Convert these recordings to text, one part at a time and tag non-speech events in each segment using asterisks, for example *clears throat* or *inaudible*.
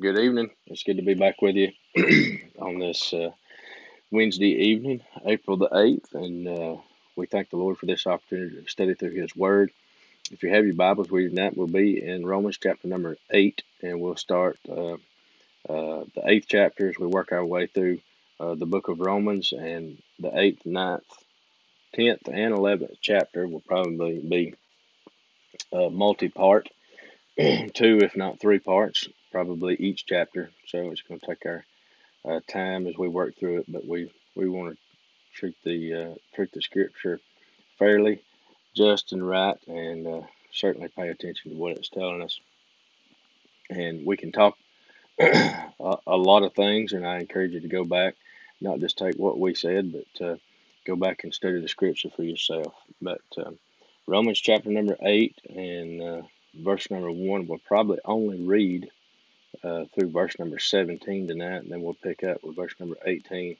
Good evening. It's good to be back with you *clears throat* on this uh, Wednesday evening, April the 8th. And uh, we thank the Lord for this opportunity to study through His Word. If you have your Bibles reading that, we'll be in Romans chapter number 8, and we'll start uh, uh, the 8th chapter as we work our way through uh, the book of Romans. And the 8th, ninth, 10th, and 11th chapter will probably be uh, multi part, *clears throat* two, if not three parts probably each chapter. So it's going to take our uh, time as we work through it, but we we want to treat the uh, treat the scripture fairly, just and right, and uh, certainly pay attention to what it's telling us. And we can talk *clears throat* a, a, lot of things, and I encourage you to go back, not just take what we said, but uh, go back and study the scripture for yourself. But um, Romans chapter number eight and uh, verse number one we'll probably only read uh, through verse number 17 tonight, and then we'll pick up with verse number 18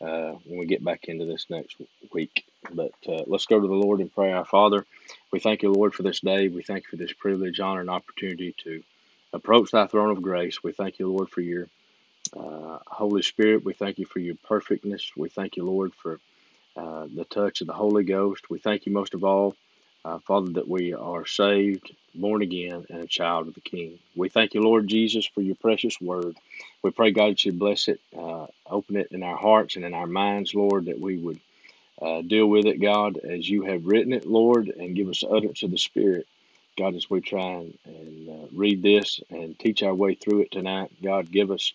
uh, when we get back into this next week. But uh, let's go to the Lord and pray. Our Father, we thank you, Lord, for this day. We thank you for this privilege, honor, and opportunity to approach thy throne of grace. We thank you, Lord, for your uh, Holy Spirit. We thank you for your perfectness. We thank you, Lord, for uh, the touch of the Holy Ghost. We thank you most of all uh, Father, that we are saved, born again, and a child of the King. We thank you, Lord Jesus, for your precious word. We pray, God, that you bless it, uh, open it in our hearts and in our minds, Lord, that we would uh, deal with it, God, as you have written it, Lord, and give us utterance of the Spirit. God, as we try and, and uh, read this and teach our way through it tonight, God, give us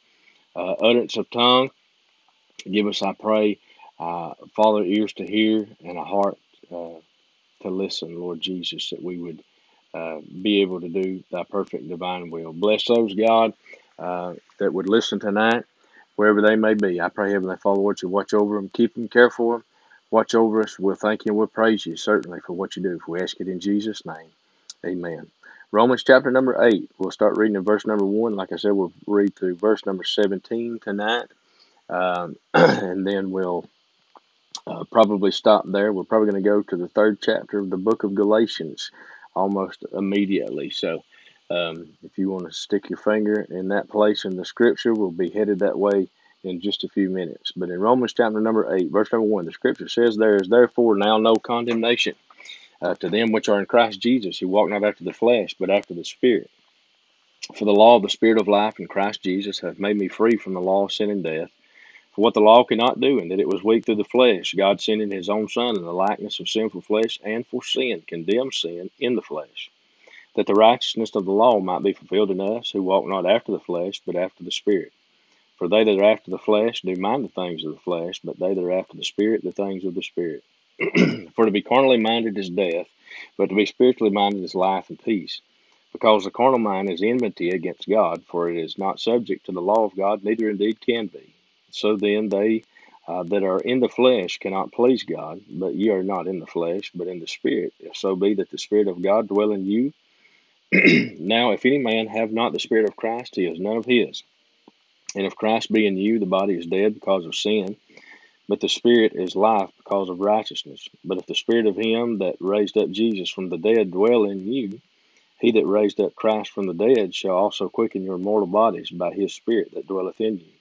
uh, utterance of tongue. Give us, I pray, uh, Father, ears to hear and a heart to listen, Lord Jesus, that we would uh, be able to do thy perfect divine will. Bless those, God, uh, that would listen tonight, wherever they may be. I pray, Heavenly Father, Lord, you watch over them, keep them, care for them, watch over us. We'll thank you and we'll praise you, certainly, for what you do. If we ask it in Jesus' name, amen. Romans chapter number 8. We'll start reading in verse number 1. Like I said, we'll read through verse number 17 tonight. Um, *clears throat* and then we'll uh, probably stop there. We're probably going to go to the third chapter of the book of Galatians almost immediately. So, um, if you want to stick your finger in that place in the scripture, we'll be headed that way in just a few minutes. But in Romans chapter number 8, verse number 1, the scripture says, There is therefore now no condemnation uh, to them which are in Christ Jesus, who walk not after the flesh, but after the Spirit. For the law of the Spirit of life in Christ Jesus hath made me free from the law of sin and death. What the law cannot do, and that it was weak through the flesh, God sending his own Son in the likeness of sinful flesh, and for sin condemned sin in the flesh, that the righteousness of the law might be fulfilled in us, who walk not after the flesh, but after the Spirit. For they that are after the flesh do mind the things of the flesh, but they that are after the Spirit, the things of the Spirit. *clears throat* for to be carnally minded is death, but to be spiritually minded is life and peace. Because the carnal mind is enmity against God, for it is not subject to the law of God, neither indeed can be. So then they uh, that are in the flesh cannot please God, but ye are not in the flesh, but in the Spirit, if so be that the Spirit of God dwell in you. *clears throat* now, if any man have not the Spirit of Christ, he is none of his. And if Christ be in you, the body is dead because of sin, but the Spirit is life because of righteousness. But if the Spirit of him that raised up Jesus from the dead dwell in you, he that raised up Christ from the dead shall also quicken your mortal bodies by his Spirit that dwelleth in you.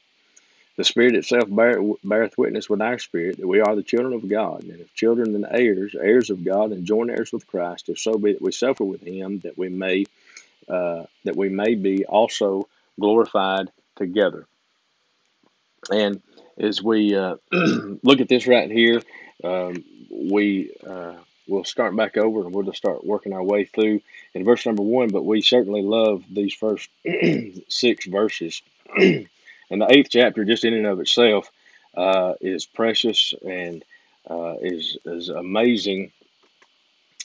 The Spirit itself bear, beareth witness with our spirit that we are the children of God, and if children and heirs, heirs of God, and joint heirs with Christ, if so be that we suffer with Him, that we may uh, that we may be also glorified together. And as we uh, *clears throat* look at this right here, um, we uh, will start back over and we'll just start working our way through in verse number one. But we certainly love these first *clears throat* six verses. *clears throat* And the eighth chapter, just in and of itself, uh, is precious and uh, is is amazing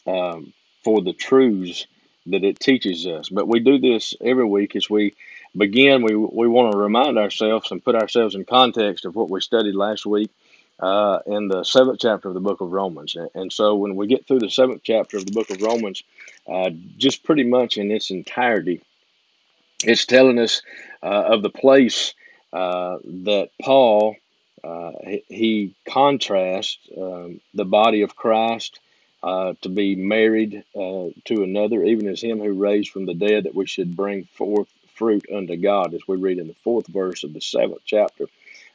um, for the truths that it teaches us. But we do this every week as we begin. We we want to remind ourselves and put ourselves in context of what we studied last week uh, in the seventh chapter of the book of Romans. And so when we get through the seventh chapter of the book of Romans, uh, just pretty much in its entirety, it's telling us uh, of the place uh, that Paul uh, he, contrasts um, the body of Christ uh, to be married uh, to another, even as him who raised from the dead, that we should bring forth fruit unto God, as we read in the fourth verse of the seventh chapter.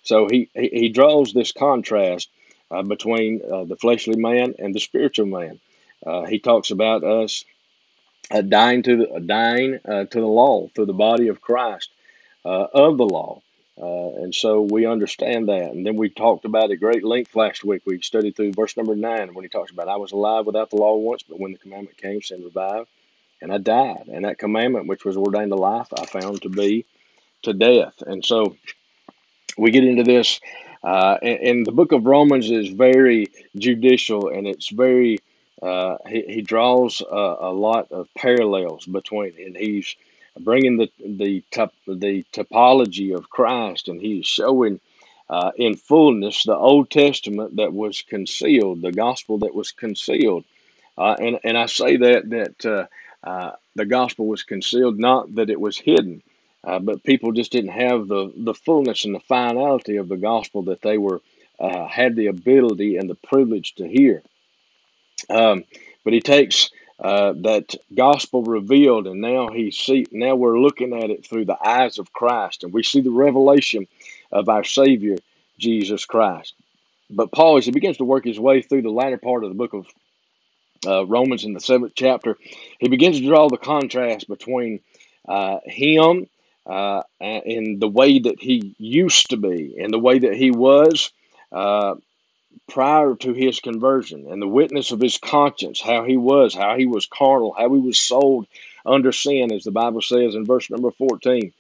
So he, he, he draws this contrast uh, between uh, the fleshly man and the spiritual man. Uh, he talks about us uh, dying to the, dying to the law through the body of Christ of the law. Uh, and so we understand that. And then we talked about it great length last week. We studied through verse number nine when he talks about, I was alive without the law once, but when the commandment came, sin revived, and I died. And that commandment, which was ordained to life, I found to be to death. And so we get into this. Uh, and, and, the book of Romans is very judicial and it's very, uh, he, he draws a, a lot of parallels between, and he's bringing the the top, the topology of Christ, and he's showing uh, in fullness the Old Testament that was concealed, the gospel that was concealed, uh, and and I say that that uh, uh the gospel was concealed, not that it was hidden, uh, but people just didn't have the the fullness and the finality of the gospel that they were uh, had the ability and the privilege to hear. Um, but he takes uh, that gospel revealed, and now he see now we're looking at it through the eyes of Christ, and we see the revelation of our Savior Jesus Christ. But Paul, as he begins to work his way through the latter part of the book of uh, Romans in the seventh chapter, he begins to draw the contrast between uh, him uh, and the way that he used to be and the way that he was uh, prior to his conversion and the witness of his conscience, how he was, how he was carnal, how he was sold under sin, as the Bible says in verse number 14.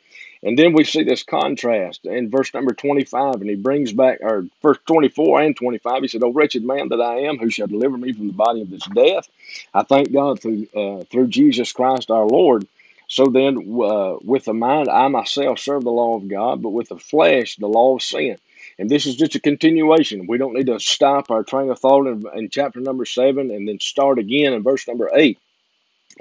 And then we see this contrast in verse number 25, and he brings back, or verse 24 and 25, he said, O wretched man that I am, who shall deliver me from the body of this death? I thank God through, uh, through Jesus Christ our Lord. So then, uh, with the mind, I myself serve the law of God, but with the flesh, the law of sin. And this is just a continuation. We don't need to stop our train of thought in, in chapter number seven and then start again in verse number eight.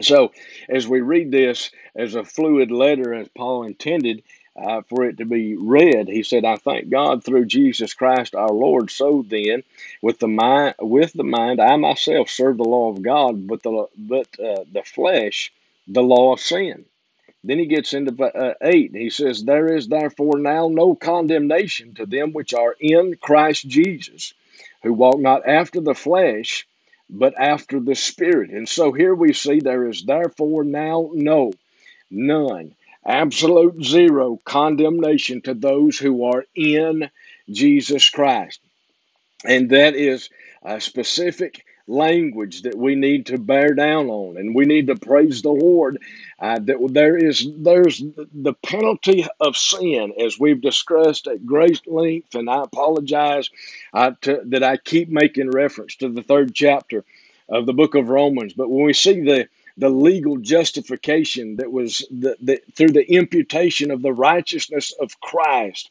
So, as we read this as a fluid letter, as Paul intended uh, for it to be read, he said, "I thank God through Jesus Christ our Lord." So then, with the mind, with the mind, I myself serve the law of God, but the but uh, the flesh, the law of sin. Then he gets into uh, 8. He says, There is therefore now no condemnation to them which are in Christ Jesus, who walk not after the flesh, but after the Spirit. And so here we see there is therefore now no, none, absolute zero condemnation to those who are in Jesus Christ. And that is a specific language that we need to bear down on and we need to praise the lord uh, that there is there's the penalty of sin as we've discussed at great length and i apologize uh, to, that i keep making reference to the third chapter of the book of romans but when we see the the legal justification that was the, the, through the imputation of the righteousness of Christ.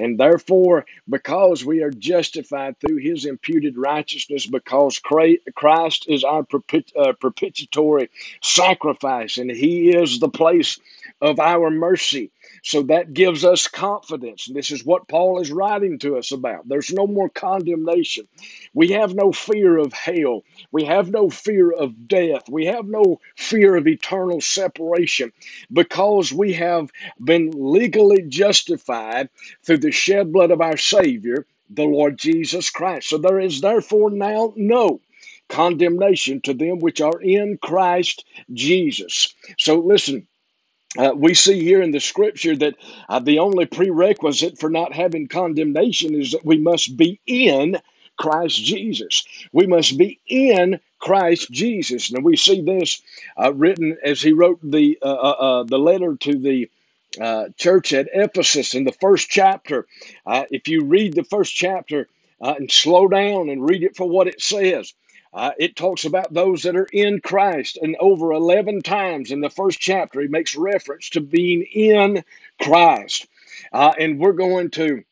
And therefore, because we are justified through his imputed righteousness, because Christ is our uh, propitiatory sacrifice and he is the place of our mercy. So that gives us confidence. This is what Paul is writing to us about. There's no more condemnation. We have no fear of hell. We have no fear of death. We have no fear of eternal separation because we have been legally justified through the shed blood of our Savior, the Lord Jesus Christ. So there is therefore now no condemnation to them which are in Christ Jesus. So listen, uh, we see here in the scripture that uh, the only prerequisite for not having condemnation is that we must be in Christ Jesus. We must be in Christ Jesus. And we see this uh, written as he wrote the uh, uh, uh, the letter to the church at Ephesus in the first chapter. if you read the first chapter and slow down and read it for what it says, uh, it talks about those that are in Christ, and over 11 times in the first chapter, he makes reference to being in Christ. Uh, and we're going to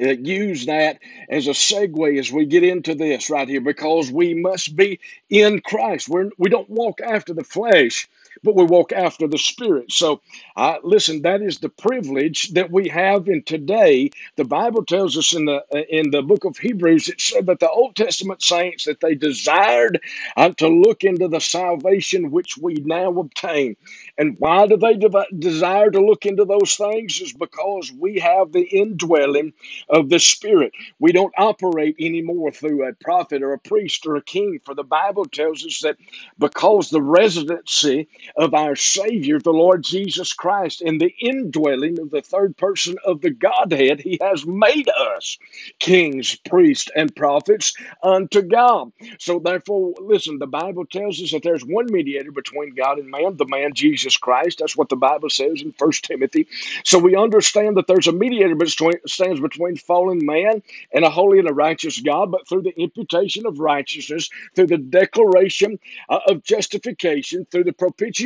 uh, use that as a segue as we get into this right here because we must be in Christ. We're, we don't walk after the flesh, but we walk after the Spirit. So, uh, listen, that is the privilege that we have in today. The Bible tells us in the uh, in the book of Hebrews, it said that the Old Testament saints that they desired uh, to look into the salvation which we now obtain. And why do they de- desire to look into those things? Is because we have the indwelling of the Spirit. We don't operate anymore through a prophet or a priest or a king, for the Bible tells us that because the residency of our Savior, the Lord Jesus Christ, in the indwelling of the third person of the Godhead, He has made us kings, priests, and prophets unto God. So, therefore, listen, the Bible tells us that there's one mediator between God and man, the man Jesus Christ. That's what the Bible says in First Timothy. So, we understand that there's a mediator between stands between fallen man and a holy and a righteous God, but through the imputation of righteousness, through the declaration uh, of justification, through the propitiation,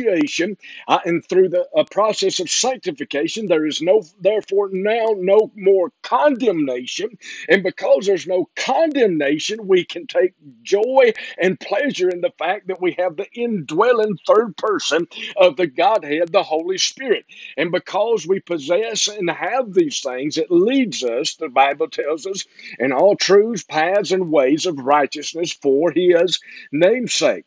uh, and through the uh, process of sanctification, there is no, therefore, now no more condemnation. And because there's no condemnation, we can take joy and pleasure in the fact that we have the indwelling third person of the Godhead, the Holy Spirit. And because we possess and have these things, it leads us, the Bible tells us, in all truths, paths, and ways of righteousness for His namesake.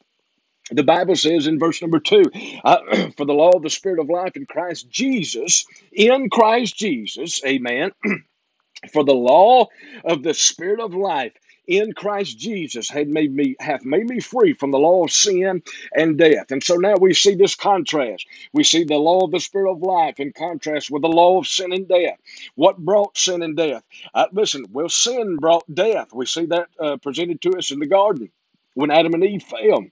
The Bible says in verse number two, uh, *clears throat* for the law of the Spirit of life in Christ Jesus, in Christ Jesus, amen. *clears throat* For the law of the Spirit of life in Christ Jesus had made me hath made me free from the law of sin and death. And so now we see this contrast. We see the law of the Spirit of life in contrast with the law of sin and death. What brought sin and death? Uh, listen, well, sin brought death. We see that uh, presented to us in the garden when Adam and Eve fell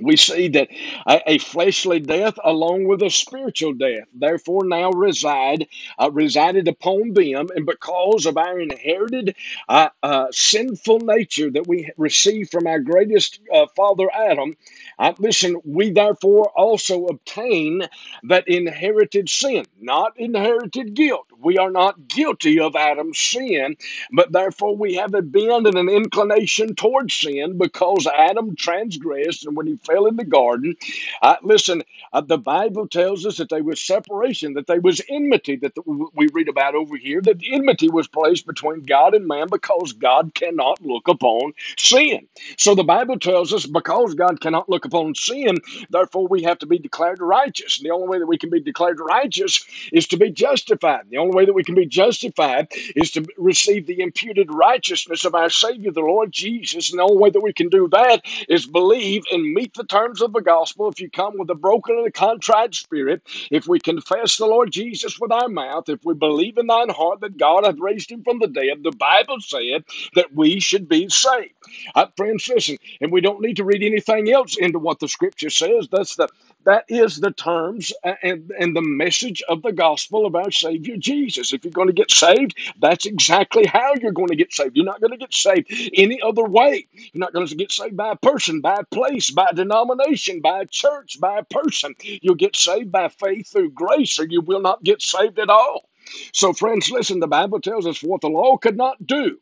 we see that a, a fleshly death along with a spiritual death. Therefore now reside uh, resided upon them and because of our inherited uh, uh, sinful nature that we receive from our greatest uh, father adam uh, listen we therefore also obtain that inherited sin not inherited guilt we are not guilty of adam's sin but therefore we have a bend and an inclination towards sin because adam transgressed and when he fell in the garden. Uh, listen, uh, the Bible tells us that there was separation, that there was enmity that the, we read about over here, that enmity was placed between God and man because God cannot look upon sin. So the Bible tells us because God cannot look upon sin, therefore we have to be declared righteous. And the only way that we can be declared righteous is to be justified. The only way that we can be justified is to receive the imputed righteousness of our Savior, the Lord Jesus. And the only way that we can do that is believe and meet the terms of the gospel. If you come with a broken and a contrite spirit, if we confess the Lord Jesus with our mouth, if we believe in thine heart that God hath raised him from the dead, the Bible said that we should be saved. Uh, friends, listen, and we don't need to read anything else into what the scripture says. That's the that is the terms and, and the message of the gospel of our Savior Jesus. If you're going to get saved, that's exactly how you're going to get saved. You're not going to get saved any other way. You're not going to get saved by a person, by a place, by a denomination, by a church, by a person. You'll get saved by faith through grace, or you will not get saved at all. So, friends, listen, the Bible tells us what the law could not do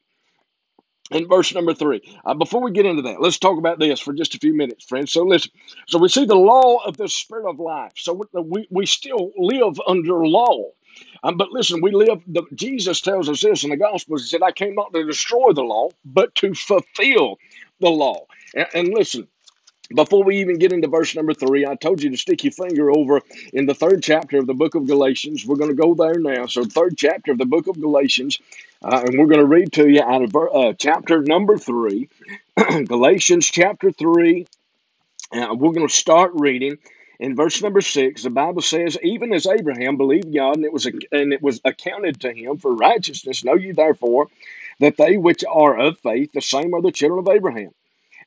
in verse number three. Uh, before we get into that, let's talk about this for just a few minutes, friends. So listen. So we see the law of the Spirit of life. So we, we still live under law. Um, but listen, we live, the, Jesus tells us this in the Gospels. He said, I came not to destroy the law, but to fulfill the law. And, and listen, before we even get into verse number three, I told you to stick your finger over in the third chapter of the book of Galatians. We're going to go there now. So, third chapter of the book of Galatians, uh, and we're going to read to you out of uh, chapter number three, *clears throat* Galatians chapter three. Uh, we're going to start reading in verse number six. The Bible says, "Even as Abraham believed God, and it was and it was accounted to him for righteousness. Know you therefore that they which are of faith, the same are the children of Abraham."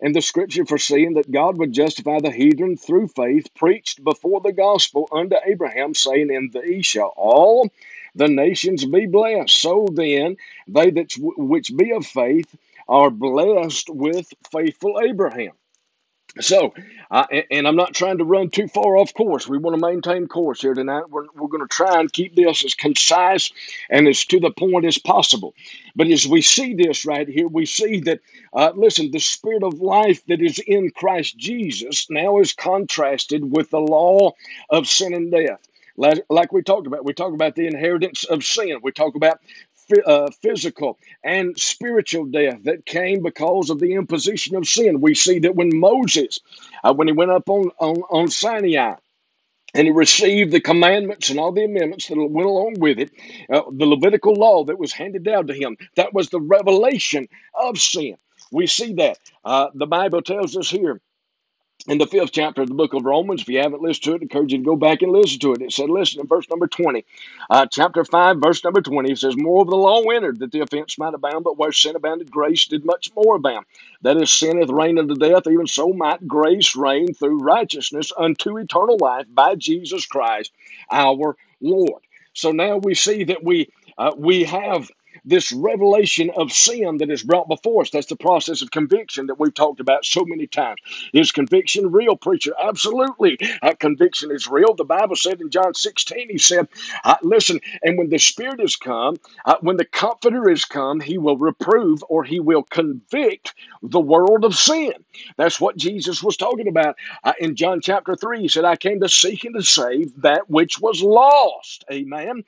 And the scripture foreseeing that God would justify the heathen through faith preached before the gospel unto Abraham, saying, In thee shall all the nations be blessed. So then, they that which be of faith are blessed with faithful Abraham. So, uh, and, I'm not trying to run too far off course. We want to maintain course here tonight. We're, we're going to try and keep this as concise and as to the point as possible. But as we see this right here, we see that, uh, listen, the spirit of life that is in Christ Jesus now is contrasted with the law of sin and death. Like, we talked about, we talk about the inheritance of sin. We talk about uh, physical and spiritual death that came because of the imposition of sin. We see that when Moses, uh, when he went up on, on, on Sinai, and he received the commandments and all the amendments that went along with it, uh, the Levitical law that was handed down to him. That was the revelation of sin. We see that. Uh, the Bible tells us here in the fifth chapter of the book of Romans. If you haven't listened to it, I encourage you to go back and listen to it. It said, listen in verse number 20. Uh, chapter 5, verse number 20, it says, Moreover, the law entered that the offense might abound, but where sin abounded, grace did much more abound. That is, sin hath reigned unto death, even so might grace reign through righteousness unto eternal life by Jesus Christ our Lord. So now we see that we uh, we have this revelation of sin that is brought before us. That's the process of conviction that we've talked about so many times. Is conviction real, preacher? Absolutely. Uh, conviction is real. The Bible said in John 16, he said, uh, Listen, and when the Spirit is come, uh, when the Comforter is come, he will reprove or he will convict the world of sin. That's what Jesus was talking about uh, in John chapter 3. He said, I came to seek and to save that which was lost. Amen.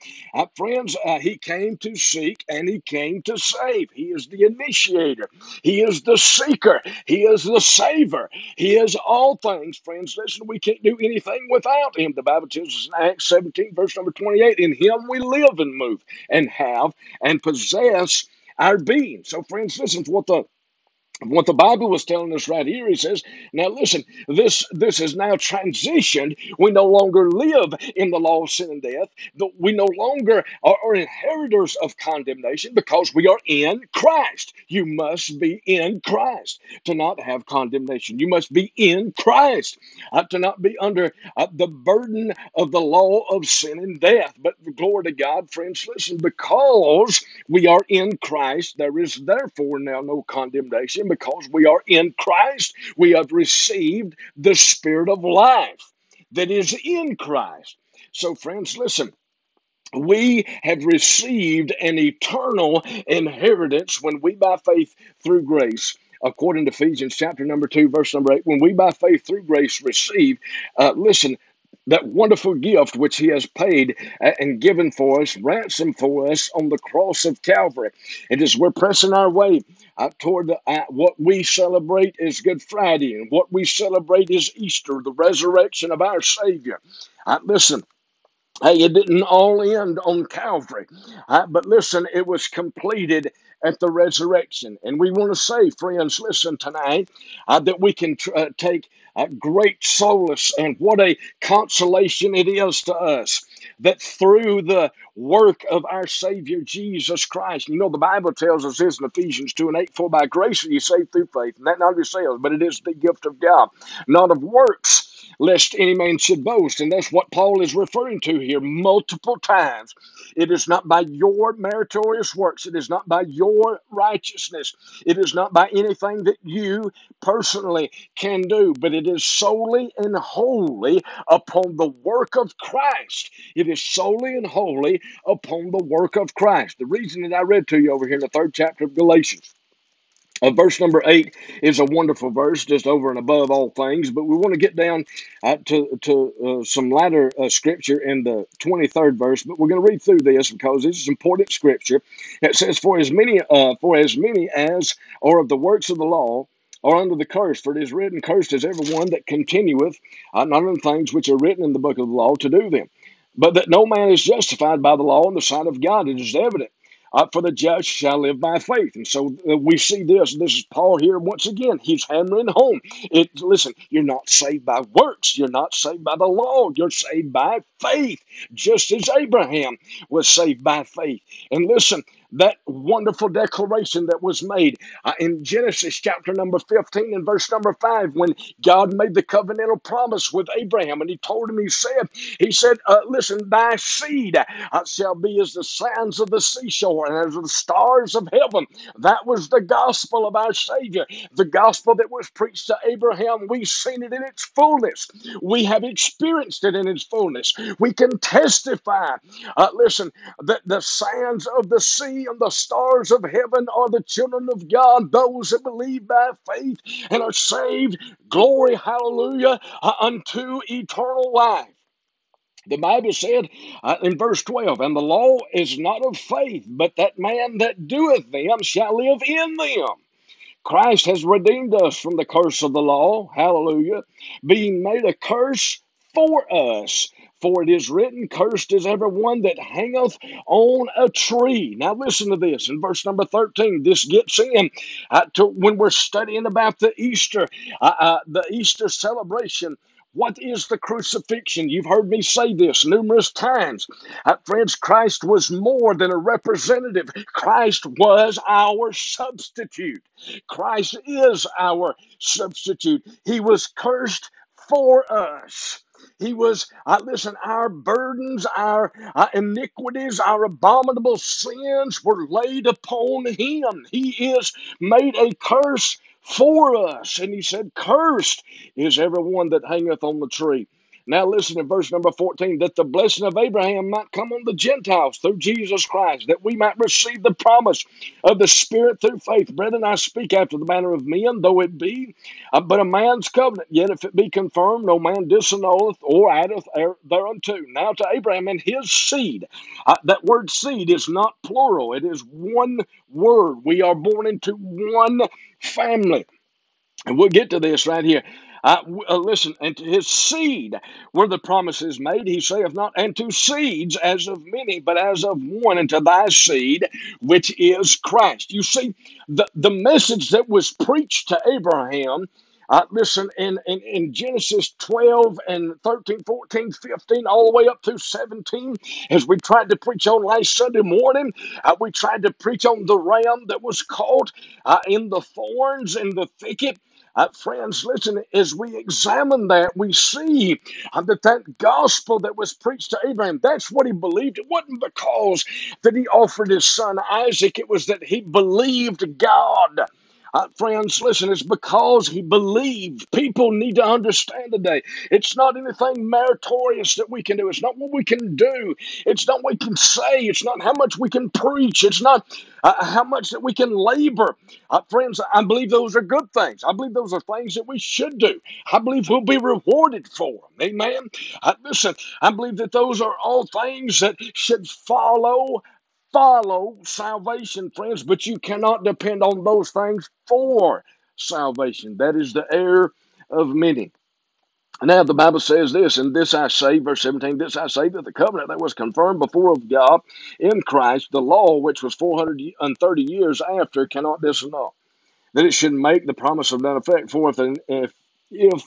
Friends, he came to seek and he came to save. He is the initiator, he is the seeker, he is the saver, he is all things. Friends, listen, we can't do anything without him. The Bible tells us in Acts 17, verse number 28 In him we live and move and have and possess our being. So, friends, listen to what the what the Bible was telling us right here, he says, now listen, this this is now transitioned. We no longer live in the law of sin and death. We no longer are, are inheritors of condemnation because we are in Christ. You must be in Christ to not have condemnation. You must be in Christ uh, to not be under uh, the burden of the law of sin and death. But glory to God, friends, listen, because we are in Christ, there is therefore now no condemnation because we are in Christ. We have received the Spirit of life that is in Christ. So, friends, listen. We have received an eternal inheritance when we, by faith through grace, according to Ephesians chapter number 2, verse number 8, when we by faith through grace receive, uh, listen, that wonderful gift which he has paid and given for us, ransom for us on the cross of Calvary. And as we're pressing our way toward the, uh, what we celebrate is Good Friday, and what we celebrate is Easter, the resurrection of our Savior. Uh, listen, Hey, it didn't all end on Calvary. Uh, but listen, it was completed at the resurrection. And we want to say, friends, listen tonight, uh, that we can tr- uh, take uh, great solace and what a consolation it is to us that through the work of our Savior Jesus Christ, you know, the Bible tells us this in Ephesians 2 and 8, for by grace are you saved through faith, and that not of yourselves, but it is the gift of God, not of works lest any man should boast. And that's what Paul is referring to here multiple times. It is not by your meritorious works, it is not by your righteousness, it is not by anything that you personally can do, but it is solely and wholly upon the work of Christ. It is solely and wholly upon the work of Christ. The reason that I read to you over here in the third chapter of Galatians. Uh, verse number eight is a wonderful verse, just over and above all things. But we want to get down uh, to to uh, some latter uh, scripture in the twenty third verse. But we're going to read through this because this is important scripture. It says, "For as many uh, for as many as are of the works of the law." Are under the curse, for it is written, Cursed is everyone that continueth uh, not the things which are written in the book of the law to do them. But that no man is justified by the law in the sight of God, it is evident uh, for the just shall live by faith. And so uh, we see this. This is Paul here once again. He's hammering home. It listen, you're not saved by works. You're not saved by the law. You're saved by faith, just as Abraham was saved by faith. And listen, that wonderful declaration that was made uh, in Genesis chapter number 15 and verse number 5 when God made the covenantal promise with Abraham and he told him, he said, he said, uh, listen, thy seed uh, shall be as the sands of the seashore and as the stars of heaven. That was the gospel of our Savior. The gospel that was preached to Abraham, we've seen it in its fullness. We have experienced it in its fullness. We can testify, uh, listen, that the sands of the sea and the stars of heaven are the children of God, those that believe by faith and are saved. Glory, hallelujah, uh, unto eternal life. The Bible said uh, in verse 12, and the law is not of faith, but that man that doeth them shall live in them. Christ has redeemed us from the curse of the law, hallelujah, being made a curse for us. For it is written, Cursed is everyone that hangeth on a tree. Now listen to this in verse number 13. This gets in uh, to when we're studying about the Easter, uh, uh, the Easter celebration. What is the crucifixion? You've heard me say this numerous times. Uh, friends, Christ was more than a representative. Christ was our substitute. Christ is our substitute. He was cursed for us. He was, uh, listen, our burdens, our uh, iniquities, our abominable sins were laid upon him. He is made a curse for us. And he said, Cursed is everyone that hangeth on the tree. Now listen to verse number 14 that the blessing of Abraham might come on the Gentiles through Jesus Christ, that we might receive the promise of the Spirit through faith. Brethren, I speak after the manner of men, though it be uh, but a man's covenant. Yet if it be confirmed, no man disannulleth or addeth thereunto. Now to Abraham and his seed. Uh, that word seed is not plural, it is one word. We are born into one family. And we'll get to this right here. Uh, listen, and to his seed were the promises made. He saith not, and to seeds as of many, but as of one, and to thy seed, which is Christ. You see, the, the message that was preached to Abraham. Uh, listen, in, in, in Genesis 12 and 13, 14, 15, all the way up through 17, as we tried to preach on last Sunday morning, uh, we tried to preach on the ram that was caught uh, in the thorns in the thicket. Uh, friends, listen, as we examine that, we see uh, that that gospel that was preached to Abraham, that's what he believed. It wasn't because that he offered his son Isaac, it was that he believed God. Uh, friends, listen, it's because he believed. People need to understand today. It's not anything meritorious that we can do. It's not what we can do. It's not what we can say. It's not how much we can preach. It's not uh, how much that we can labor. Uh, friends, I believe those are good things. I believe those are things that we should do. I believe we'll be rewarded for them. Amen. Uh, listen, I believe that those are all things that should follow follow salvation, friends, but you cannot depend on those things for salvation. That is the error of many. Now, the Bible says this, and this I say, verse 17, this I say that the covenant that was confirmed before of God in Christ, the law which was 430 years after, cannot disannul. That it should make the promise of none effect. For if, if, if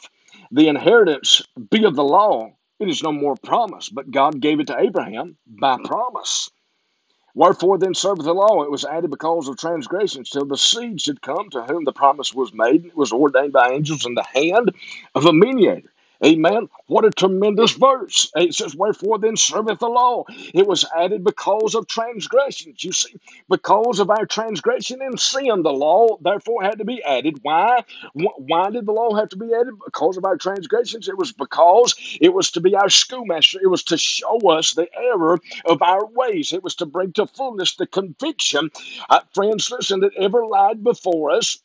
the inheritance be of the law, it is no more promise, but God gave it to Abraham by promise. Wherefore then serveth the law? It was added because of transgressions, till the seed should come to whom the promise was made. It was ordained by angels in the hand of a mediator. Amen. What a tremendous verse. It says, Wherefore then serveth the law? It was added because of transgressions. You see, because of our transgression and sin, the law therefore had to be added. Why? Why did the law have to be added? Because of our transgressions? It was because it was to be our schoolmaster. It was to show us the error of our ways. It was to bring to fullness the conviction, uh, friends, listen, that ever lied before us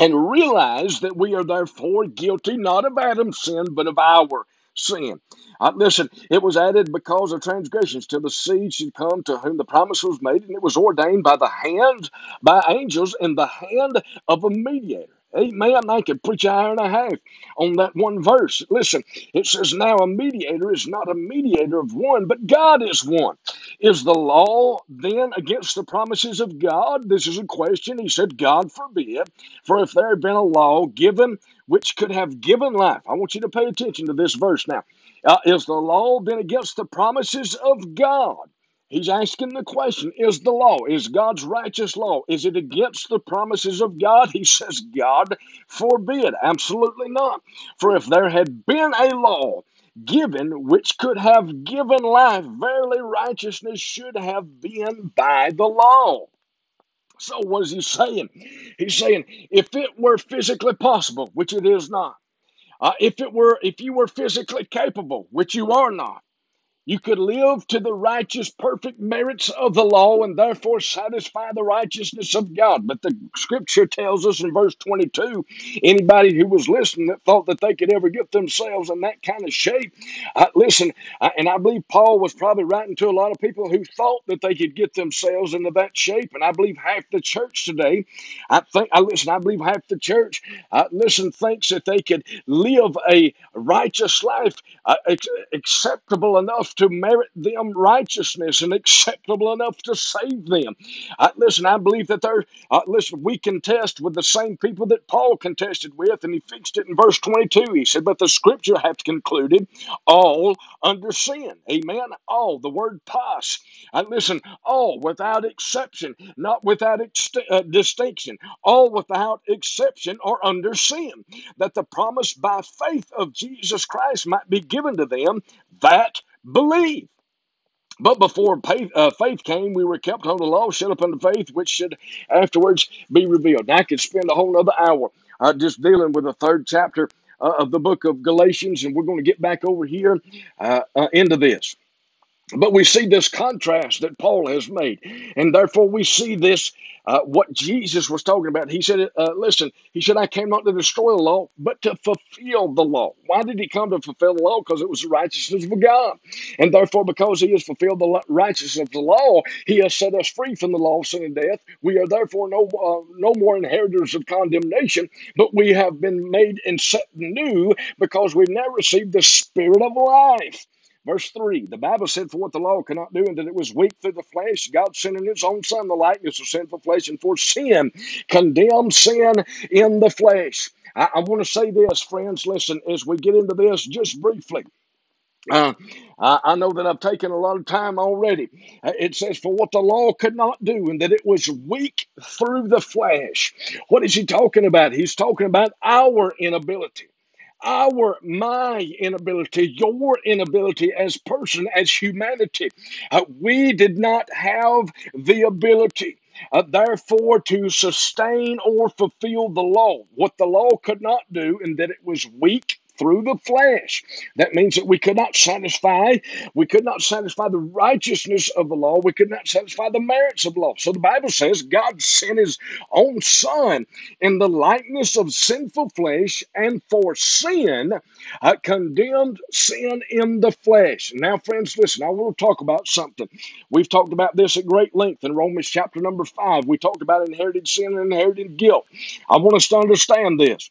and realize that we are therefore guilty not of Adam's sin, but of our sin. Uh, listen, it was added because of transgressions till the seed should come to whom the promise was made, and it was ordained by the hand, by angels, in the hand of a mediator. Amen. I could preach an hour and a half on that one verse. Listen, it says, Now a mediator is not a mediator of one, but God is one. Is the law then against the promises of God? This is a question. He said, God forbid. For if there had been a law given which could have given life, I want you to pay attention to this verse now. Uh, is the law then against the promises of God? He's asking the question Is the law, is God's righteous law, is it against the promises of God? He says, God forbid. Absolutely not. For if there had been a law given which could have given life, verily righteousness should have been by the law. So, what is he saying? He's saying, if it were physically possible, which it is not, uh, if it were, if you were physically capable, which you are not, you could live to the righteous, perfect merits of the law and therefore satisfy the righteousness of God. But the scripture tells us in verse 22 anybody who was listening that thought that they could ever get themselves in that kind of shape, uh, listen, and I believe Paul was probably writing to a lot of people who thought that they could get themselves into that shape. And I believe half the church today, I think, I listen, I believe half the church, uh, listen, thinks that they could live a righteous life uh, acceptable enough to merit them righteousness and acceptable enough to save them. Uh, listen, I believe that there, uh, listen, we contest with the same people that Paul contested with, and he fixed it in verse 22. He said, But the scripture hath concluded all under sin. Amen. All, the word pas. And listen, all without exception, not without ex- uh, distinction, all without exception are under sin that the promise by faith of Jesus Christ might be given to them that believe. But before faith, uh, faith came, we were kept under the law, shut up under faith, which should afterwards be revealed. Now, I could spend a whole other hour uh, just dealing with the third chapter uh, of the book of Galatians, and we're going to get back over here uh, uh, into this. But we see this contrast that Paul has made. And therefore, we see this, uh, what Jesus was talking about. He said, uh, Listen, he said, I came not to destroy the law, but to fulfill the law. Why did he come to fulfill the law? Because it was the righteousness of God. And therefore, because he has fulfilled the righteousness of the law, he has set us free from the law of sin and death. We are therefore no, uh, no more inheritors of condemnation, but we have been made and set new because we've now received the spirit of life. Verse 3 The Bible said, For what the law cannot do, and that it was weak through the flesh, God sent in His own Son, the likeness of sinful flesh, and for sin, condemned sin in the flesh. I, I want to say this, friends. Listen, as we get into this, just briefly. Uh, I, know that I've taken a lot of time already. Uh, it says, For what the law could not do, and that it was weak through the flesh. What is he talking about? He's talking about our inability our my inability your inability as person as humanity. Uh, we did not have the ability uh, therefore to sustain or fulfill the law. What the law could not do and that it was weak through the flesh. That means that we could not satisfy, we could not satisfy the righteousness of the law, we could not satisfy the merits of law. So the Bible says God sent his own son in the likeness of sinful flesh and for sin uh, condemned sin in the flesh. Now, friends, listen, I want to talk about something. We've talked about this at great length in Romans chapter number five. We talked about inherited sin and inherited guilt. I want us to understand this.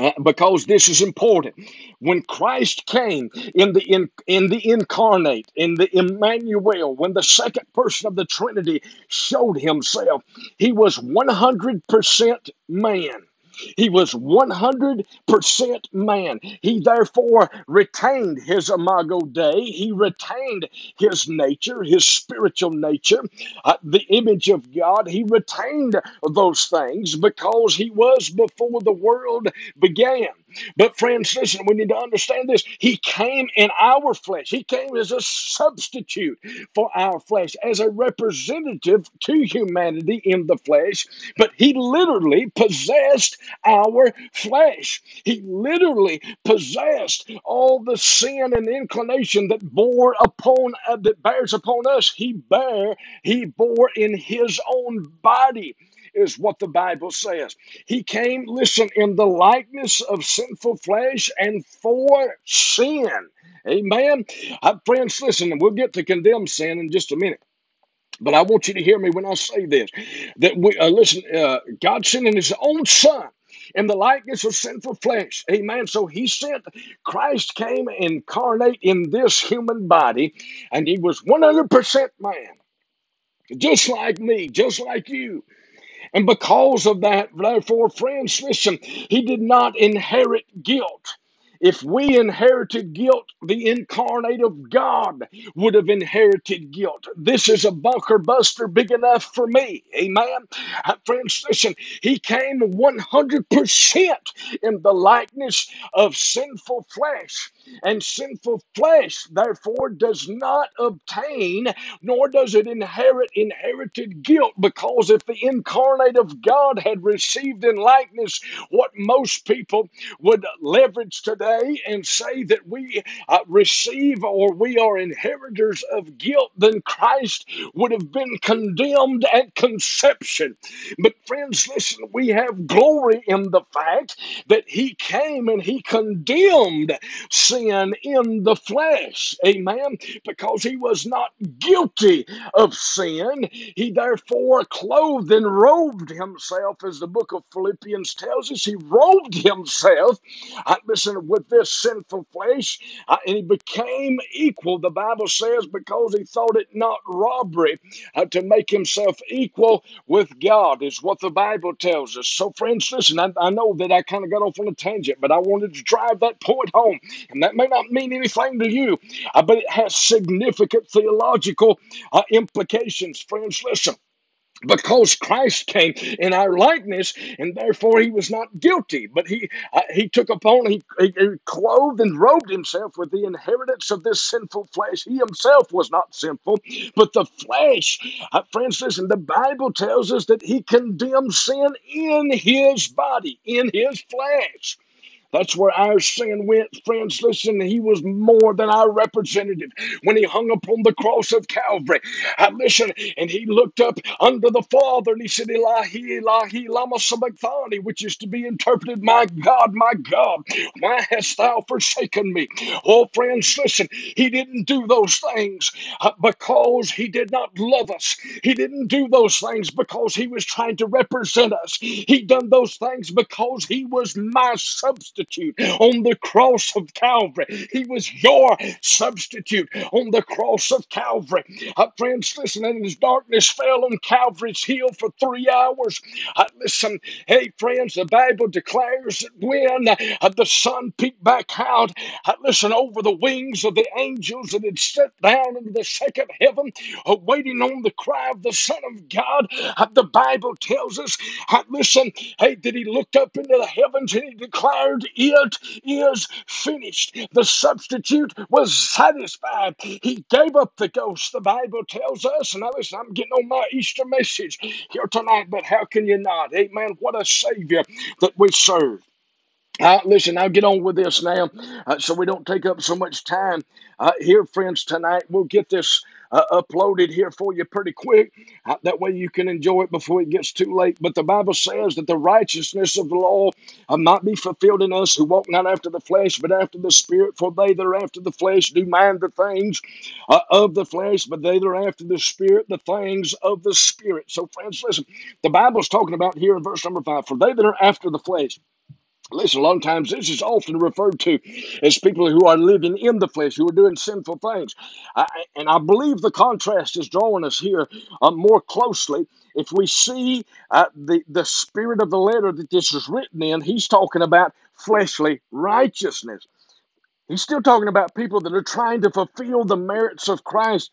Uh, because this is important. When Christ came in the in, in the incarnate, in the Emmanuel, when the second person of the Trinity showed himself, he was 100% man he was 100% man. He therefore retained his imago Dei. He retained his nature, his spiritual nature, uh, the image of God. He retained those things because he was before the world began. But, friends, listen, we need to understand this. He came in our flesh, He came as a substitute for our flesh, as a representative to humanity in the flesh. But He literally possessed our flesh. He literally possessed all the sin and inclination that bore upon uh, that bears upon us. He bare, he bore in his own body is what the Bible says. He came, listen, in the likeness of sinful flesh and for sin. Amen. Uh, friends, listen, we'll get to condemn sin in just a minute. But I want you to hear me when I say this. That we uh, listen, uh, God sent in His own Son in the likeness of sinful flesh. Amen. So He sent Christ came incarnate in this human body, and He was one hundred percent man, just like me, just like you. And because of that, therefore, friends, listen, he did not inherit guilt. If we inherited guilt, the incarnate of God would have inherited guilt. This is a bunker buster big enough for me. Amen. Uh, friends, listen, he came 100% in the likeness of sinful flesh. And sinful flesh, therefore, does not obtain nor does it inherit inherited guilt because if the incarnate of God had received in likeness what most people would leverage today and say that we uh, receive or we are inheritors of guilt, then Christ would have been condemned at conception. But, friends, listen, we have glory in the fact that He came and He condemned sin in the flesh. Amen. Because He was not guilty of sin. He therefore clothed and robed Himself, as the book of Philippians tells us. He robed Himself, uh, listen, with this sinful flesh, uh, and He became equal, the Bible says, because He thought it not robbery uh, to make himself equal with God, is what the Bible tells us. So, friends, listen, I, I know that I kind of got off on a tangent, but I wanted to drive that point home. And that may not mean anything to you, uh, but it has significant theological uh, implications. Friends, listen because Christ came in our likeness, and therefore he was not guilty. But he uh, he took upon he, he, he clothed and robed himself with the inheritance of this sinful flesh. He himself was not sinful, but the flesh. Uh, friends, listen. The Bible tells us that he condemned sin in his body, in his flesh. That's where our sin went, friends. Listen, he was more than our representative when he hung upon the cross of Calvary. I listen, and he looked up under the Father and he said, Ilahi, Ilahi, lama sabachthani, which is to be interpreted, My God, my God, why hast thou forsaken me? Oh, friends, listen, he didn't do those things uh, because he did not love us. He didn't do those things because he was trying to represent us. He done those things because he was my substitute on the cross of Calvary. He was your substitute on the cross of Calvary. Uh, friends, listen, and as darkness fell on Calvary's hill for three hours, uh, listen, hey, friends, the Bible declares that when uh, the sun peeked back out, uh, listen, over the wings of the angels that had stepped down into the second heaven, uh, waiting on the cry of the Son of God, uh, the Bible tells us, uh, listen, hey, that he looked up into the heavens and he declared, It is finished. The substitute was satisfied. He gave up the ghost, the Bible tells us. And now listen, I'm getting on my Easter message here tonight, but how can you not? Amen. What a Savior that we serve. Uh, listen, I'll get on with this now uh, so we don't take up so much time uh, here, friends, tonight. We'll get this uh, uploaded here for you pretty quick. Uh, that way you can enjoy it before it gets too late. But the Bible says that the righteousness of the law uh, might be fulfilled in us who walk not after the flesh, but after the Spirit. For they that are after the flesh do mind the things of the flesh, but they that are after the Spirit, the things of the Spirit. So, friends, listen, the Bible's talking about here in verse number five for they that are after the flesh. Listen, a lot of times this is often referred to as people who are living in the flesh, who are doing sinful things. I, and I believe the contrast is drawing us here uh, more closely. If we see uh, the, the spirit of the letter that this is written in, he's talking about fleshly righteousness. He's still talking about people that are trying to fulfill the merits of Christ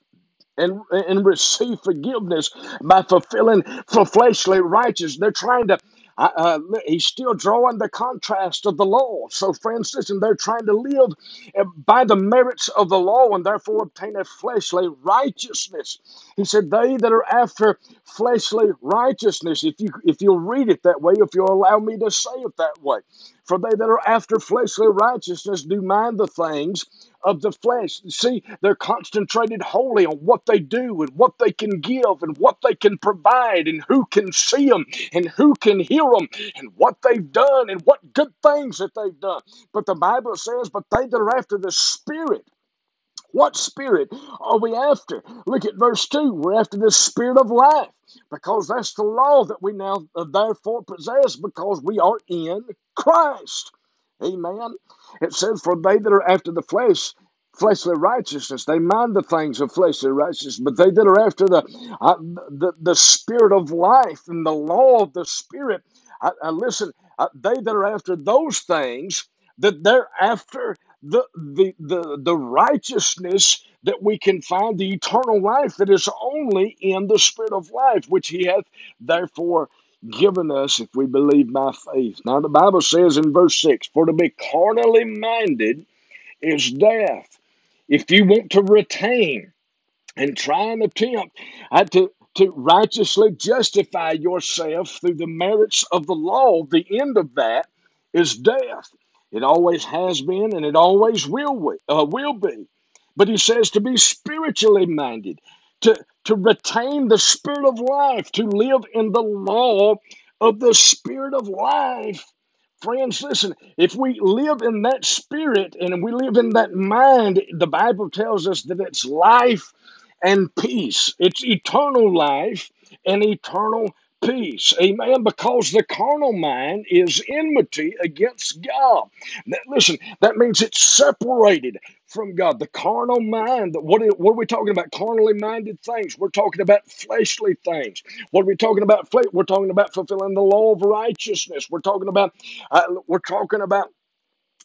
and, and receive forgiveness by fulfilling for fleshly righteousness. They're trying to uh, uh, he's still drawing the contrast of the law. So, friends, listen, they're trying to live uh, by the merits of the law and therefore obtain a fleshly righteousness. He said, "They that are after fleshly righteousness." If you if you'll read it that way, if you'll allow me to say it that way, for they that are after fleshly righteousness do mind the things of the flesh. See, they're concentrated wholly on what they do and what they can give and what they can provide and who can see them and who can hear them and what they've done and what good things that they've done. But the Bible says, but they that are after the Spirit, what spirit are we after? Look at verse 2. We're after the spirit of life because that's the law that we now uh, therefore possess because we are in Christ. Amen. It says, For they that are after the flesh, fleshly righteousness, they mind the things of fleshly righteousness, but they that are after the, uh, the, the spirit of life and the law of the spirit, uh, uh, listen, uh, they that are after those things, that they're after the, the, the, the righteousness that we can find, the eternal life that is only in the Spirit of life, which He hath therefore given us if we believe by faith. Now, the Bible says in verse 6 For to be carnally minded is death. If you want to retain and try and attempt uh, to, to righteously justify yourself through the merits of the law, the end of that is death. It always has been and it always will, uh, will be. But he says to be spiritually minded, to, to retain the spirit of life, to live in the law of the spirit of life. Friends, listen, if we live in that spirit and we live in that mind, the Bible tells us that it's life and peace. It's eternal life and eternal peace. Amen. Because the carnal mind is enmity against God. That- listen, that means it's separated from God. The carnal mind, what are, what are we talking about? Carnally minded things. We're talking about fleshly things. What are we talking about? We're talking about fulfilling the law of righteousness. We're talking about, uh, we're talking about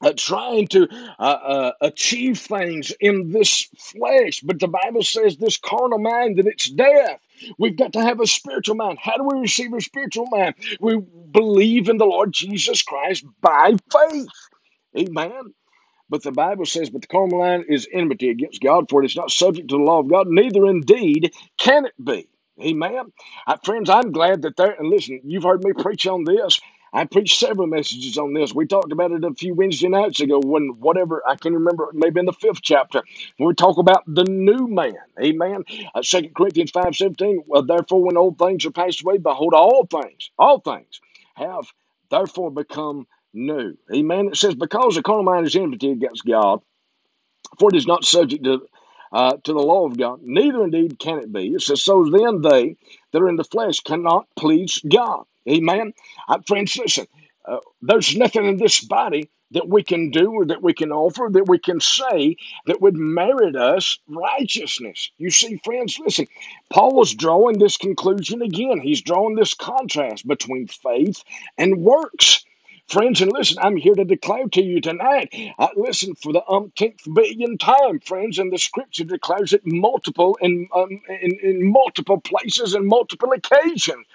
uh, trying to uh, uh, achieve things in this flesh. But the Bible says this carnal mind that it's death. We've got to have a spiritual mind. How do we receive a spiritual mind? We believe in the Lord Jesus Christ by faith. Amen. But the Bible says, but the carnal mind is enmity against God, for it is not subject to the law of God, neither indeed can it be. Amen. Uh, friends, I'm glad that there, and listen, you've heard me preach on this. I preached several messages on this. We talked about it a few Wednesday nights ago when whatever, I can remember, maybe in the fifth chapter, when we talk about the new man. Amen. Uh, 2 Corinthians 5 17, well, therefore, when old things are passed away, behold, all things, all things have therefore become new. Amen. It says, because the carnal mind is enmity against God, for it is not subject to uh, to the law of God, neither indeed can it be. It says, so then they that are in the flesh cannot please God. Amen. Uh, friends, listen, uh, there's nothing in this body that we can do or that we can offer, that we can say that would merit us righteousness. You see, friends, listen, Paul is drawing this conclusion again. He's drawing this contrast between faith and works. Friends, and listen, I'm here to declare to you tonight. Uh, listen, for the umpteenth billion time, friends, and the scripture declares it multiple in, um, in, in multiple places and multiple occasions.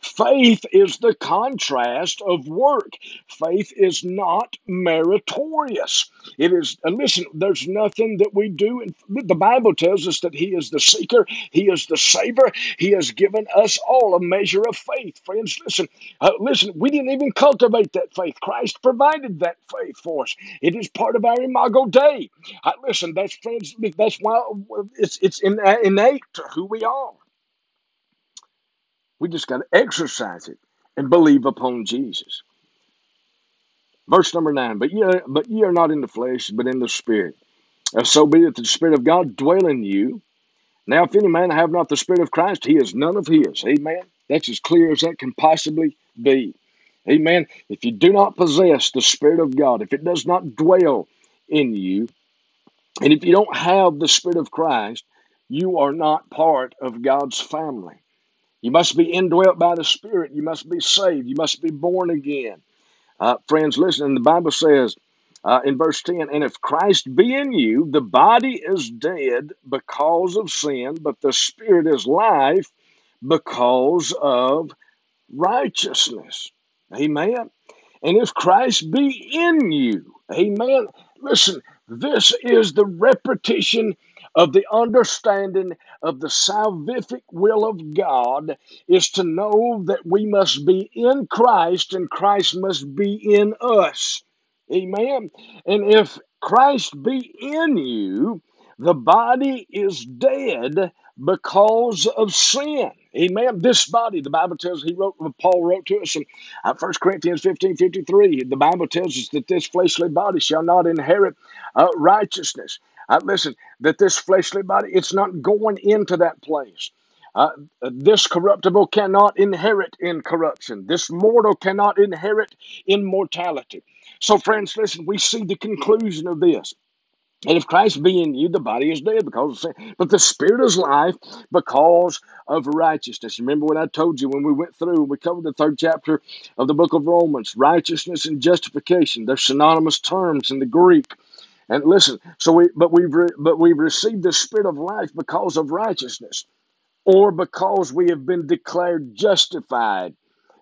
Faith is the contrast of work. Faith is not meritorious. It is, and listen, there's nothing that we do. In, the Bible tells us that He is the seeker, He is the saver. He has given us all a measure of faith. Friends, listen, uh, listen, we didn't even cultivate that faith. Christ provided that faith for us. It is part of our imago Dei. Uh, listen, that's friends, that's why it's, it's in, innate to who we are. We just got to exercise it and believe upon Jesus. Verse number nine, but ye, are, but ye are not in the flesh, but in the spirit. Uh, so be it the Spirit of God dwell in you. Now, if any man have not the Spirit of Christ, he is none of his. Amen. That's as clear as that can possibly be. Amen. If you do not possess the Spirit of God, if it does not dwell in you, and if you don't have the Spirit of Christ, you are not part of God's family. You must be indwelt by the Spirit. You must be saved. You must be born again. Uh, friends, listen, the Bible says uh, in verse 10 And if Christ be in you, the body is dead because of sin, but the Spirit is life because of righteousness. Amen. And if Christ be in you, amen. Listen, this is the repetition of the understanding of the salvific will of God is to know that we must be in Christ and Christ must be in us. Amen. And if Christ be in you, the body is dead because of sin. Amen. This body, the Bible tells he wrote, Paul wrote to us in uh, 1 Corinthians 15 53. The Bible tells us that this fleshly body shall not inherit uh, righteousness. Uh, listen, that this fleshly body, it's not going into that place. Uh, this corruptible cannot inherit incorruption. This mortal cannot inherit immortality. So, friends, listen, we see the conclusion of this. And if Christ be in you, the body is dead because of sin. But the spirit is life because of righteousness. Remember what I told you when we went through, we covered the third chapter of the book of Romans. Righteousness and justification. They're synonymous terms in the Greek. And listen, so we but we've re, but we've received the spirit of life because of righteousness, or because we have been declared justified.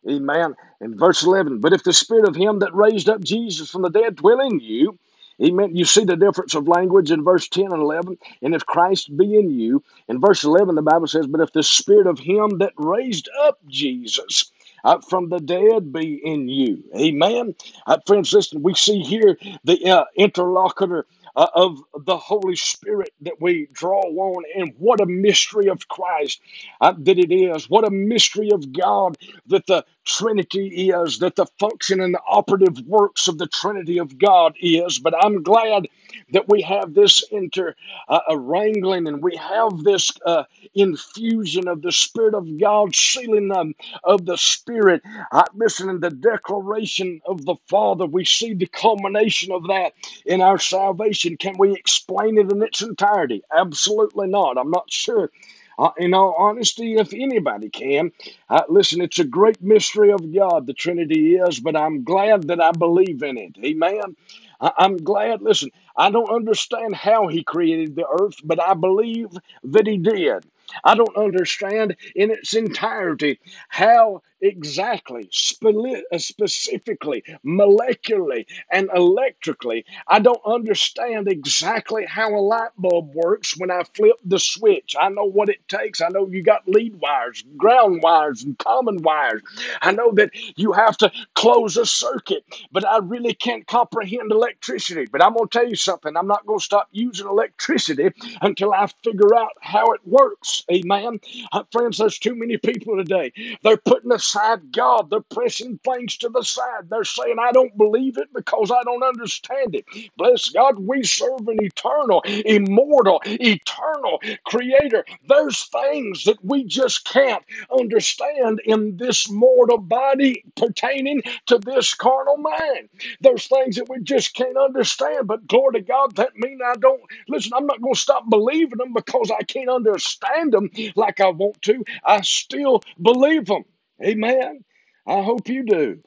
Amen. In verse 11, but if the spirit of him that raised up Jesus from the dead dwell in you, Amen. You see the difference of language in verse 10 and 11. And if Christ be in you, in verse 11, the Bible says, But if the spirit of him that raised up Jesus uh, from the dead be in you. Amen. Uh, friends, listen, we see here the uh, interlocutor uh, of the Holy Spirit that we draw on, and what a mystery of Christ uh, that it is. What a mystery of God that the Trinity is, that the function and the operative works of the Trinity of God is. But I'm glad that we have this inter uh, uh, wrangling and we have this uh, infusion of the Spirit of God, sealing them of the Spirit. Uh, listen, in the declaration of the Father, we see the culmination of that in our salvation. Can we explain it in its entirety? Absolutely not. I'm not sure. Uh, in all honesty, if anybody can, uh, listen, it's a great mystery of God, the Trinity is, but I'm glad that I believe in it. Amen. I- I'm glad, listen, I don't understand how He created the earth, but I believe that He did. I don't understand in its entirety how exactly, uh, specifically, molecularly, and electrically. I don't understand exactly how a light bulb works when I flip the switch. I know what it takes. I know you got lead wires, ground wires, and common wires. I know that you have to close a circuit, but I really can't comprehend electricity. But I'm going to tell you something. I'm not going to stop using electricity until I figure out how it works. Amen. Uh, friends, there's too many people today. They're putting aside God. They're pressing things to the side. They're saying, I don't believe it because I don't understand it. Bless God, we serve an eternal, immortal, eternal creator. There's things that we just can't understand in this mortal body pertaining to this carnal mind. There's things that we just can't understand, but glory to God, that mean I don't listen. I'm not going to stop believing them because I can't understand them like I want to. I still believe them. Amen. I hope you do.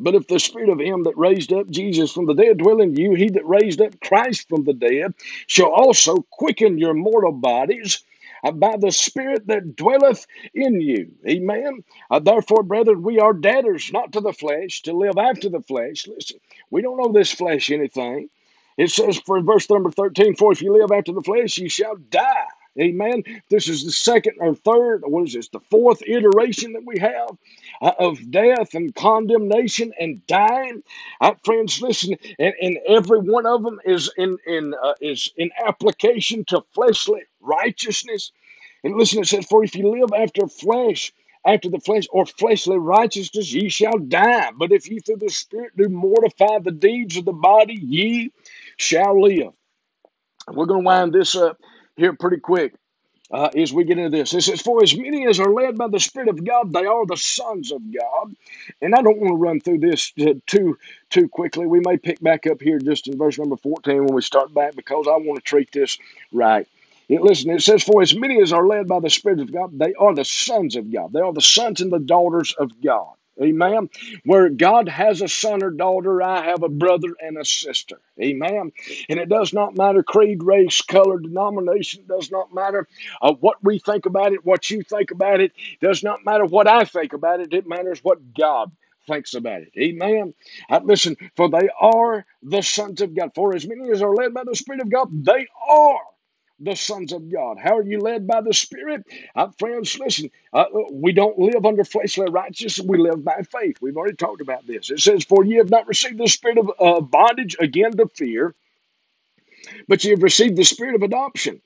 But if the spirit of him that raised up Jesus from the dead dwell in you, he that raised up Christ from the dead shall also quicken your mortal bodies by the spirit that dwelleth in you. Amen. Uh, therefore, brethren, we are debtors not to the flesh to live after the flesh. Listen, we don't owe this flesh anything. It says for verse number 13, for if you live after the flesh, you shall die. Amen. This is the second or third, what is this, the fourth iteration that we have uh, of death and condemnation and dying. Uh, friends, listen, and, and every one of them is in in uh, is in application to fleshly righteousness. And listen, it says, "For if you live after flesh." After the flesh or fleshly righteousness, ye shall die. But if ye through the Spirit do mortify the deeds of the body, ye shall live. We're going to wind this up here pretty quick uh, as we get into this. It says, For as many as are led by the Spirit of God, they are the sons of God. And I don't want to run through this uh, too too quickly. We may pick back up here just in verse number 14 when we start back because I want to treat this right. It, listen, it says, For as many as are led by the Spirit of God, they are the sons of God. They are the sons and the daughters of God. Amen. Where God has a son or daughter, I have a brother and a sister. Amen. And it does not matter creed, race, color, denomination, does not matter uh, what we think about it, what you think about it, it does not matter what I think about it, it matters what God thinks about it. Amen. Uh, listen, for they are the sons of God. For as many as are led by the Spirit of God, they are the sons of God. How are you led by the Spirit? Uh, friends, listen, uh, we don't live under fleshly righteousness, we live by faith. We've already talked about this. It says, For ye have not received the spirit of uh, bondage again to fear, but ye have received the spirit of adoption,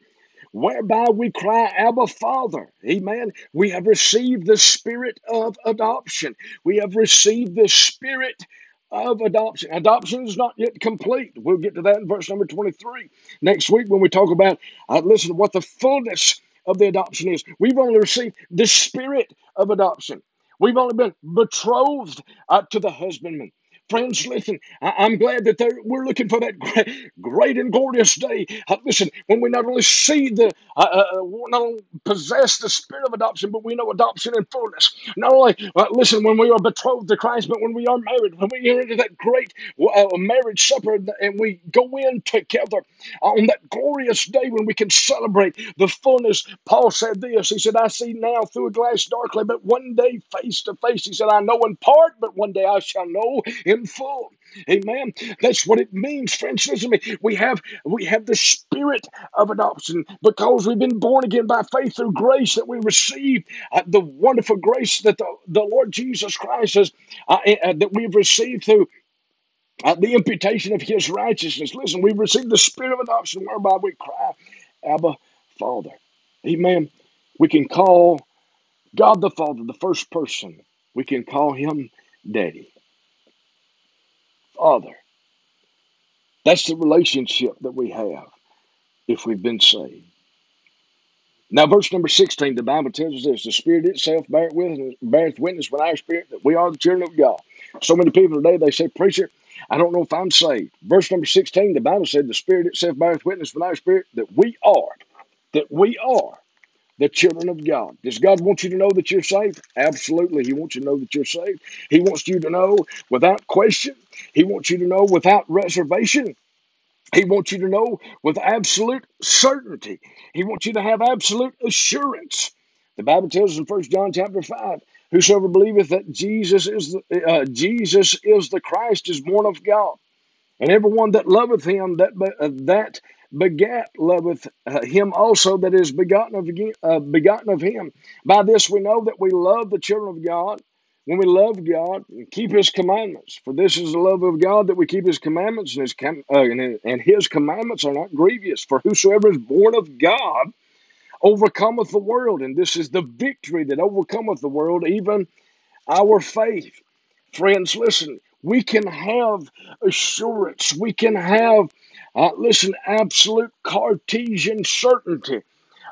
whereby we cry, Abba, Father. Amen. We have received the spirit of adoption. We have received the spirit of adoption. Adoption is not yet complete. We'll get to that in verse number 23 next week when we talk about, uh, listen, what the fullness of the adoption is. We've only received the spirit of adoption. We've only been betrothed uh, to the husbandman Friends, listen, I, I'm glad that we're looking for that great, great and glorious day. Uh, listen, when we not only see the, uh, uh, uh, not only possess the spirit of adoption, but we know adoption in fullness. Not only, uh, listen, when we are betrothed to Christ, but when we are married, when we enter into that great uh, marriage supper and we go in together on that glorious day when we can celebrate the fullness. Paul said this. He said, I see now through a glass darkly, but one day face to face. He said, I know in part, but one day I shall know in full. Amen. That's what it means, friends. Listen to me. We have we have the spirit of adoption because we've been born again by faith through grace that we receive uh, the wonderful grace that the, the Lord Jesus Christ has uh, uh, that we've received through uh, the imputation of his righteousness. Listen, we've received the spirit of adoption whereby we cry, Abba, Father. Amen. We can call God the Father, the first person. We can call him Daddy. Father. That's the relationship that we have if we've been saved. Now, verse number 16, the Bible tells us this the Spirit itself beareth witness, beareth witness with our spirit that we are the children of God. So many people today, they say, Preacher, I don't know if I'm saved. Verse number 16, the Bible said, The Spirit itself beareth witness with our spirit that we are, that we are the children of God. Does God want you to know that you're saved? Absolutely. He wants you to know that you're saved. He wants you to know without question. He wants you to know without reservation. He wants you to know with absolute certainty. He wants you to have absolute assurance. The Bible tells us in First John chapter 5, whosoever believeth that Jesus is the, uh, Jesus is the Christ is born of God. And everyone that loveth him, that uh, that begat loveth uh, him also that is begotten of uh, begotten of him. By this we know that we love the children of God when we love God and keep His commandments. For this is the love of God that we keep His commandments, and His com- uh, and His commandments are not grievous. For whosoever is born of God overcometh the world, and this is the victory that overcometh the world, even our faith. Friends, listen, we can have assurance. We can have, uh, listen, absolute Cartesian certainty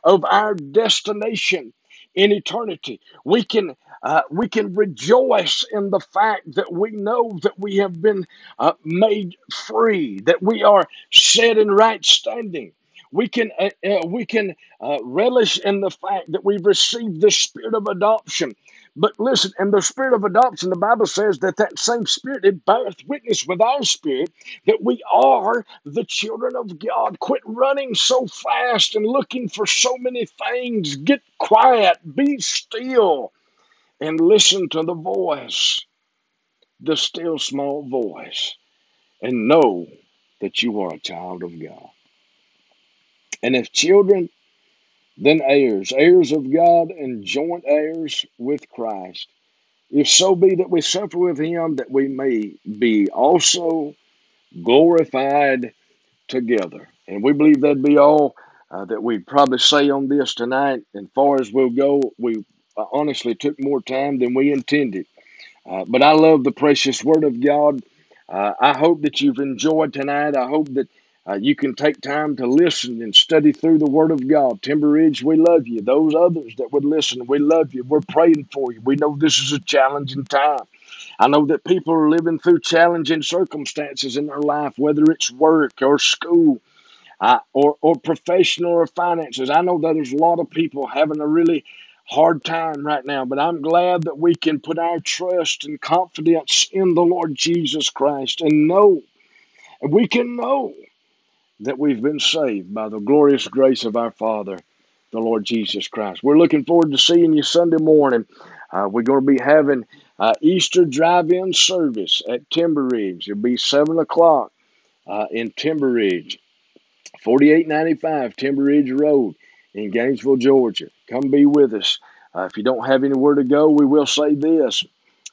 of our destination in eternity. We can uh, we can rejoice in the fact that we know that we have been uh, made free, that we are set in right standing. We can uh, uh we can uh, relish in the fact that we've received the spirit of adoption, but listen, and the spirit of adoption, the Bible says that that same spirit, it beareth witness with our spirit that we are the children of God. Quit running so fast and looking for so many things. Get quiet, be still, and listen to the voice, the still small voice, and know that you are a child of God. And if children, then heirs, heirs of God and joint heirs with Christ. If so be that we suffer with him, that we may be also glorified together. And we believe that'd be all uh, that we'd probably say on this tonight. And far as we'll go, we uh, honestly took more time than we intended. Uh, but I love the precious Word of God. Uh, I hope that you've enjoyed tonight. I hope that uh, you can take time to listen and study through the Word of God. Timber Ridge, we love you. Those others that would listen, we love you. We're praying for you. We know this is a challenging time. I know that people are living through challenging circumstances in their life, whether it's work or school uh, or, or professional or finances. I know that there's a lot of people having a really hard time right now, but I'm glad that we can put our trust and confidence in the Lord Jesus Christ and know, and we can know that we've been saved by the glorious grace of our Father, the Lord Jesus Christ. We're looking forward to seeing you Sunday morning. Uh, we're going to be having uh, Easter drive-in service at Timber Ridge. It'll be seven o'clock uh, in Timber Ridge, forty-eight ninety-five Timber Ridge Road in Gainesville, Georgia. Come be with us. Uh, if you don't have anywhere to go, we will say this.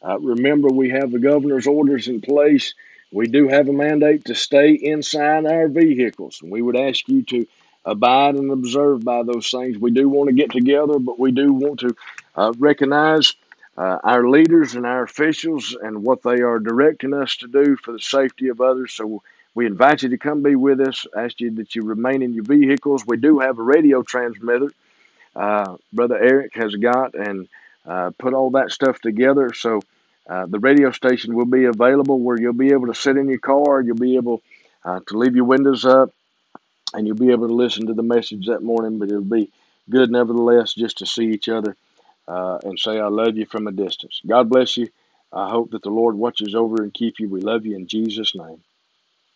Uh, remember, we have the governor's orders in place we do have a mandate to stay inside our vehicles. We would ask you to abide and observe by those things. We do want to get together, but we do want to uh, recognize uh, our leaders and our officials and what they are directing us to do for the safety of others. So we invite you to come be with us. Ask you that you remain in your vehicles. We do have a radio transmitter. Uh, Brother Eric has got and uh, put all that stuff together. So Uh, the radio station will be available where you'll be able to sit in your car, you'll be able uh, to leave your windows up, and you'll be able to listen to the message that morning. But it'll be good, nevertheless, just to see each other uh, and say, I love you from a distance. God bless you. I hope that the Lord watches over and keep you. We love you in Jesus' name.